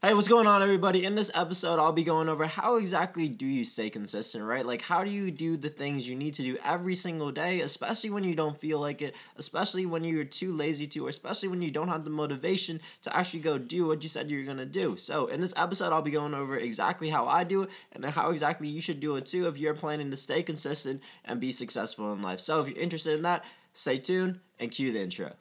Hey, what's going on, everybody? In this episode, I'll be going over how exactly do you stay consistent, right? Like, how do you do the things you need to do every single day, especially when you don't feel like it, especially when you're too lazy to, or especially when you don't have the motivation to actually go do what you said you're gonna do. So, in this episode, I'll be going over exactly how I do it and how exactly you should do it too if you're planning to stay consistent and be successful in life. So, if you're interested in that, stay tuned and cue the intro.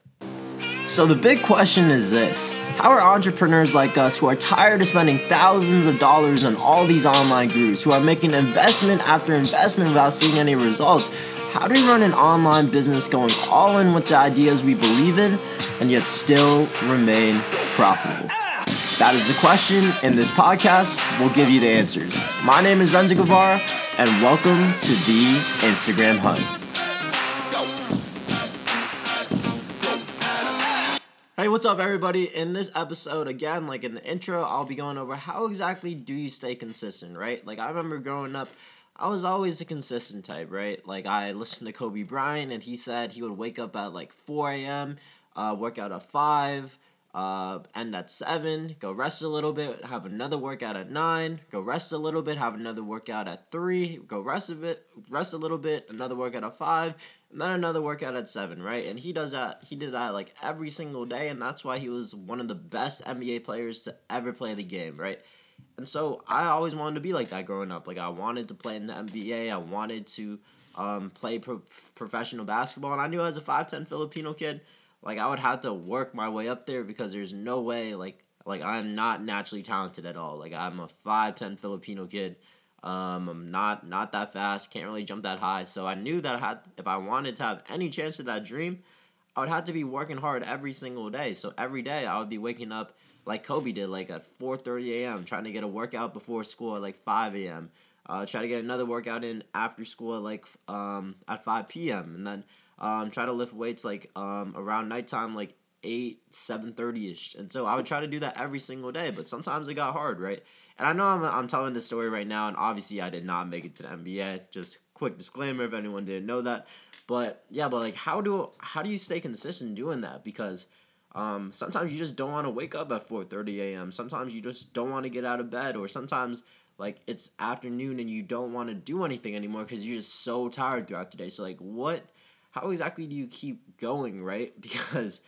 So, the big question is this How are entrepreneurs like us who are tired of spending thousands of dollars on all these online gurus, who are making investment after investment without seeing any results, how do we run an online business going all in with the ideas we believe in and yet still remain profitable? That is the question. In this podcast, we'll give you the answers. My name is Renzo Guevara, and welcome to the Instagram Hunt. What's up, everybody? In this episode, again, like in the intro, I'll be going over how exactly do you stay consistent, right? Like, I remember growing up, I was always the consistent type, right? Like, I listened to Kobe Bryant, and he said he would wake up at like 4 a.m., uh, work out at 5, uh, end at 7, go rest a little bit, have another workout at 9, go rest a little bit, have another workout at 3, go rest a bit, rest a little bit, another workout at 5, and then another workout at seven, right? And he does that. He did that like every single day, and that's why he was one of the best NBA players to ever play the game, right? And so I always wanted to be like that growing up. Like I wanted to play in the NBA. I wanted to um, play pro- professional basketball, and I knew as a five ten Filipino kid, like I would have to work my way up there because there's no way like like I'm not naturally talented at all. Like I'm a five ten Filipino kid um, I'm not not that fast, can't really jump that high. So I knew that I had if I wanted to have any chance of that dream, I would have to be working hard every single day. So every day I would be waking up like Kobe did, like at 4:30 a.m., trying to get a workout before school at like 5 a.m. Uh, try to get another workout in after school at like um, at 5 p.m. and then um, try to lift weights like um, around nighttime, like 8, 7:30 ish. And so I would try to do that every single day, but sometimes it got hard, right? And I know I'm, I'm telling this story right now, and obviously I did not make it to the NBA. Just quick disclaimer if anyone didn't know that. But yeah, but like how do how do you stay consistent doing that? Because um, sometimes you just don't want to wake up at 4:30 a.m. Sometimes you just don't want to get out of bed, or sometimes like it's afternoon and you don't want to do anything anymore because you're just so tired throughout the day. So like, what? How exactly do you keep going, right? Because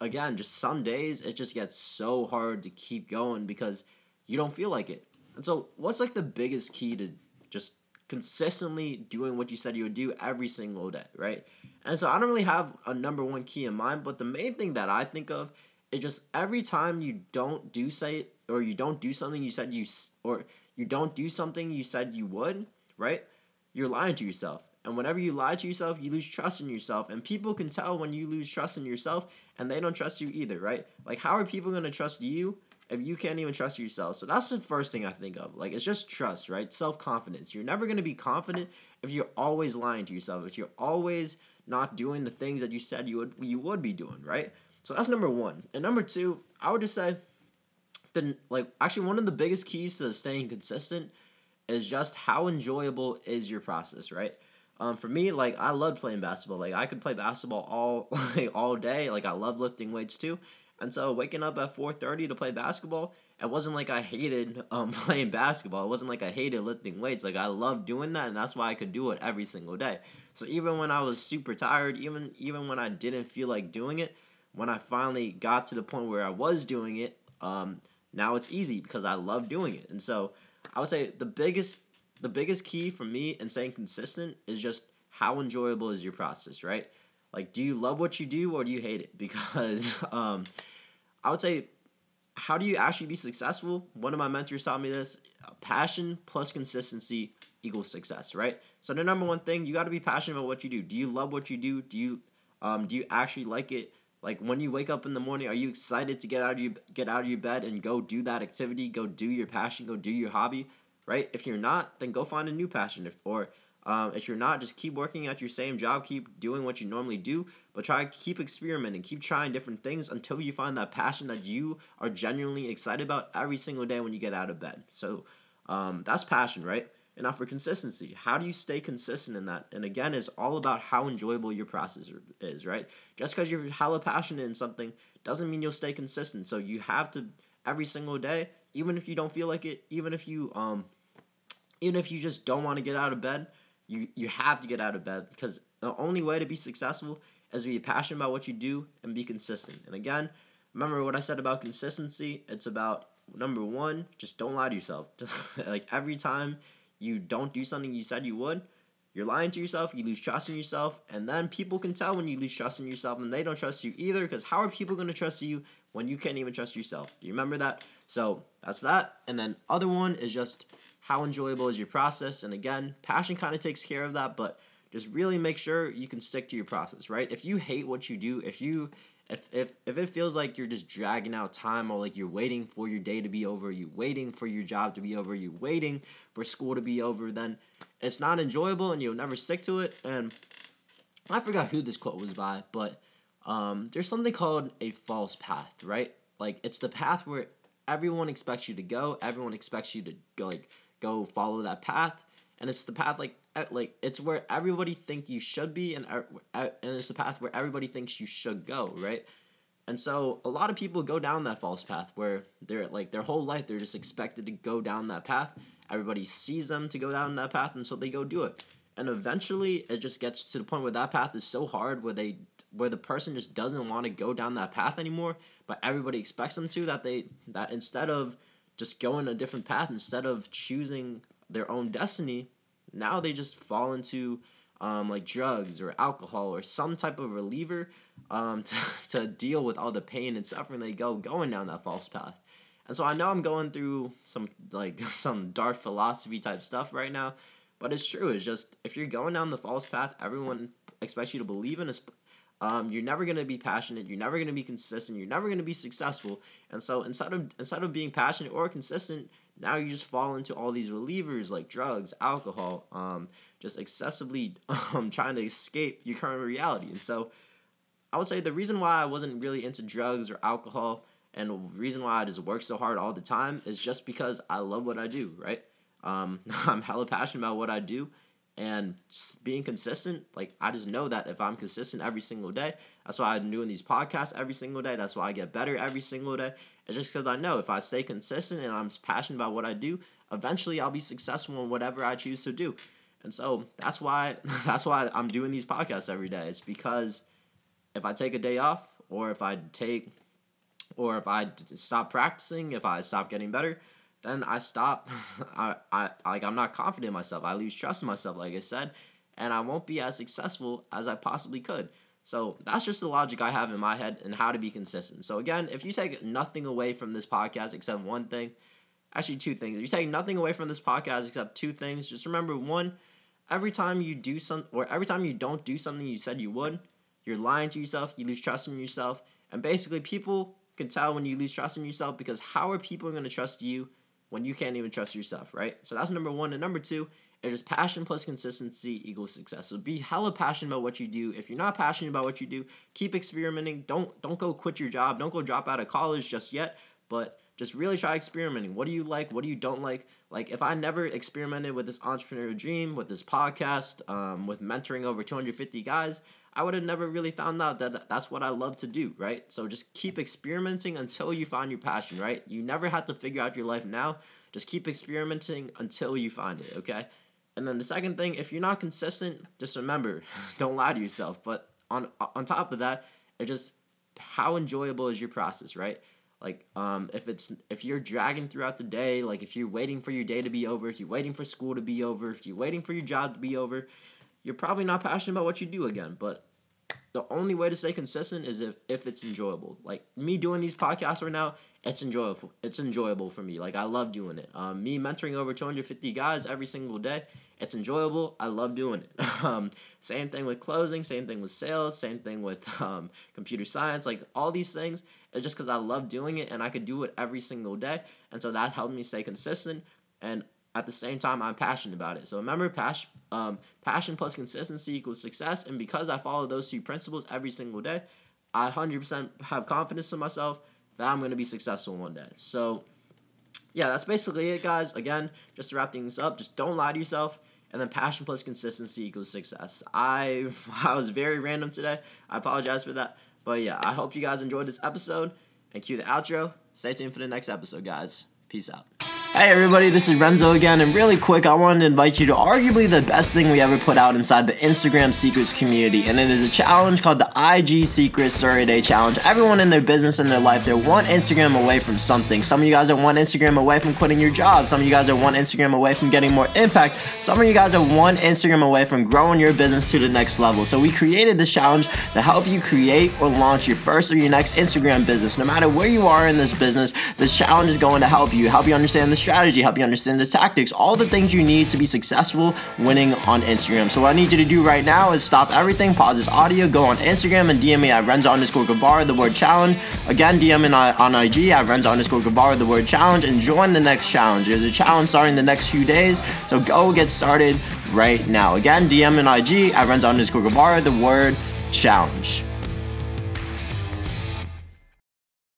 again, just some days it just gets so hard to keep going because you don't feel like it. And so, what's like the biggest key to just consistently doing what you said you would do every single day, right? And so, I don't really have a number one key in mind, but the main thing that I think of is just every time you don't do say or you don't do something you said you or you don't do something you said you would, right? You're lying to yourself. And whenever you lie to yourself, you lose trust in yourself. And people can tell when you lose trust in yourself and they don't trust you either, right? Like, how are people going to trust you if you can't even trust yourself. So that's the first thing I think of. Like it's just trust, right? Self-confidence. You're never going to be confident if you're always lying to yourself. If you're always not doing the things that you said you would you would be doing, right? So that's number 1. And number 2, I would just say then like actually one of the biggest keys to staying consistent is just how enjoyable is your process, right? Um, for me, like I love playing basketball. Like I could play basketball all like all day. Like I love lifting weights too. And so waking up at 4:30 to play basketball, it wasn't like I hated um, playing basketball. It wasn't like I hated lifting weights. Like I loved doing that, and that's why I could do it every single day. So even when I was super tired, even even when I didn't feel like doing it, when I finally got to the point where I was doing it, um, now it's easy because I love doing it. And so I would say the biggest the biggest key for me in staying consistent is just how enjoyable is your process, right? Like, do you love what you do or do you hate it? Because um, I would say, how do you actually be successful? One of my mentors taught me this passion plus consistency equals success, right? So, the number one thing, you got to be passionate about what you do. Do you love what you do? Do you, um, do you actually like it? Like when you wake up in the morning, are you excited to get out of your get out of your bed and go do that activity, go do your passion, go do your hobby, right? If you're not, then go find a new passion. If, or um, if you're not, just keep working at your same job, keep doing what you normally do, but try keep experimenting, keep trying different things until you find that passion that you are genuinely excited about every single day when you get out of bed. So um, that's passion, right? And now for consistency, how do you stay consistent in that? And again, it's all about how enjoyable your process is, right? Just because you're hella passionate in something doesn't mean you'll stay consistent. So you have to every single day even if you don't feel like it, even if you um, even if you just don't want to get out of bed, you you have to get out of bed because the only way to be successful is to be passionate about what you do and be consistent. And again, remember what I said about consistency. It's about number one, just don't lie to yourself. like every time you don't do something you said you would, you're lying to yourself, you lose trust in yourself, and then people can tell when you lose trust in yourself and they don't trust you either because how are people going to trust you when you can't even trust yourself? Do you remember that? So that's that. And then other one is just how enjoyable is your process? And again, passion kind of takes care of that, but just really make sure you can stick to your process, right? If you hate what you do, if you if if if it feels like you're just dragging out time or like you're waiting for your day to be over, you waiting for your job to be over, you waiting for school to be over, then it's not enjoyable and you'll never stick to it. And I forgot who this quote was by, but um, there's something called a false path, right? Like it's the path where everyone expects you to go, everyone expects you to go like go follow that path, and it's the path like like it's where everybody think you should be, and er, and it's the path where everybody thinks you should go, right? And so a lot of people go down that false path where they're like their whole life they're just expected to go down that path. Everybody sees them to go down that path, and so they go do it. And eventually, it just gets to the point where that path is so hard where they where the person just doesn't want to go down that path anymore, but everybody expects them to. That they that instead of just going a different path, instead of choosing their own destiny, now they just fall into um, like drugs or alcohol or some type of reliever um, to, to deal with all the pain and suffering they go going down that false path. And so I know I'm going through some like some dark philosophy type stuff right now, but it's true. It's just if you're going down the false path, everyone expects you to believe in. Um, you're never gonna be passionate. You're never gonna be consistent. You're never gonna be successful. And so instead of instead of being passionate or consistent, now you just fall into all these relievers like drugs, alcohol, um, just excessively um, trying to escape your current reality. And so I would say the reason why I wasn't really into drugs or alcohol and the reason why I just work so hard all the time is just because I love what I do, right? Um, I'm hella passionate about what I do and being consistent like i just know that if i'm consistent every single day that's why i'm doing these podcasts every single day that's why i get better every single day. It's just because i know if i stay consistent and i'm passionate about what i do eventually i'll be successful in whatever i choose to do. And so that's why that's why i'm doing these podcasts every day. It's because if i take a day off or if i take or if i stop practicing if i stop getting better then I stop. I, I like I'm not confident in myself. I lose trust in myself, like I said, and I won't be as successful as I possibly could. So that's just the logic I have in my head and how to be consistent. So again, if you take nothing away from this podcast except one thing, actually two things. If you take nothing away from this podcast except two things, just remember one, every time you do some or every time you don't do something you said you would, you're lying to yourself, you lose trust in yourself, and basically people can tell when you lose trust in yourself because how are people going to trust you when you can't even trust yourself, right? So that's number one. And number two is just passion plus consistency equals success. So be hella passionate about what you do. If you're not passionate about what you do, keep experimenting. Don't don't go quit your job. Don't go drop out of college just yet. But just really try experimenting. What do you like? What do you don't like? Like if I never experimented with this entrepreneur dream, with this podcast, um, with mentoring over 250 guys, I would have never really found out that that's what I love to do, right? So just keep experimenting until you find your passion, right? You never have to figure out your life now. Just keep experimenting until you find it, okay? And then the second thing, if you're not consistent, just remember, don't lie to yourself. But on on top of that, it just how enjoyable is your process, right? Like um, if it's if you're dragging throughout the day, like if you're waiting for your day to be over, if you're waiting for school to be over, if you're waiting for your job to be over, you're probably not passionate about what you do again. But the only way to stay consistent is if, if it's enjoyable. Like me doing these podcasts right now, it's enjoyable. It's enjoyable for me. Like I love doing it. Um, me mentoring over 250 guys every single day, it's enjoyable. I love doing it. um, same thing with closing. Same thing with sales. Same thing with um, computer science. Like all these things, it's just because I love doing it and I could do it every single day. And so that helped me stay consistent. And at the same time, I'm passionate about it. So remember, passion, um, passion plus consistency equals success. And because I follow those two principles every single day, I 100% have confidence in myself that I'm going to be successful one day. So, yeah, that's basically it, guys. Again, just to wrap things up, just don't lie to yourself. And then passion plus consistency equals success. I I was very random today. I apologize for that. But yeah, I hope you guys enjoyed this episode. And cue the outro. Stay tuned for the next episode, guys. Peace out. Hey everybody, this is Renzo again, and really quick, I wanted to invite you to arguably the best thing we ever put out inside the Instagram Secrets community, and it is a challenge called the IG Secrets 30 Day Challenge. Everyone in their business and their life, they're one Instagram away from something. Some of you guys are one Instagram away from quitting your job. Some of you guys are one Instagram away from getting more impact. Some of you guys are one Instagram away from growing your business to the next level. So we created this challenge to help you create or launch your first or your next Instagram business. No matter where you are in this business, this challenge is going to help you, help you understand the strategy, help you understand the tactics, all the things you need to be successful winning on Instagram. So what I need you to do right now is stop everything, pause this audio, go on Instagram and DM me at Renzo underscore Guevara, the word challenge. Again, DM me on IG at Renzo underscore Guevara, the word challenge, and join the next challenge. There's a challenge starting the next few days, so go get started right now. Again, DM and IG at Renzo underscore Guevara, the word challenge.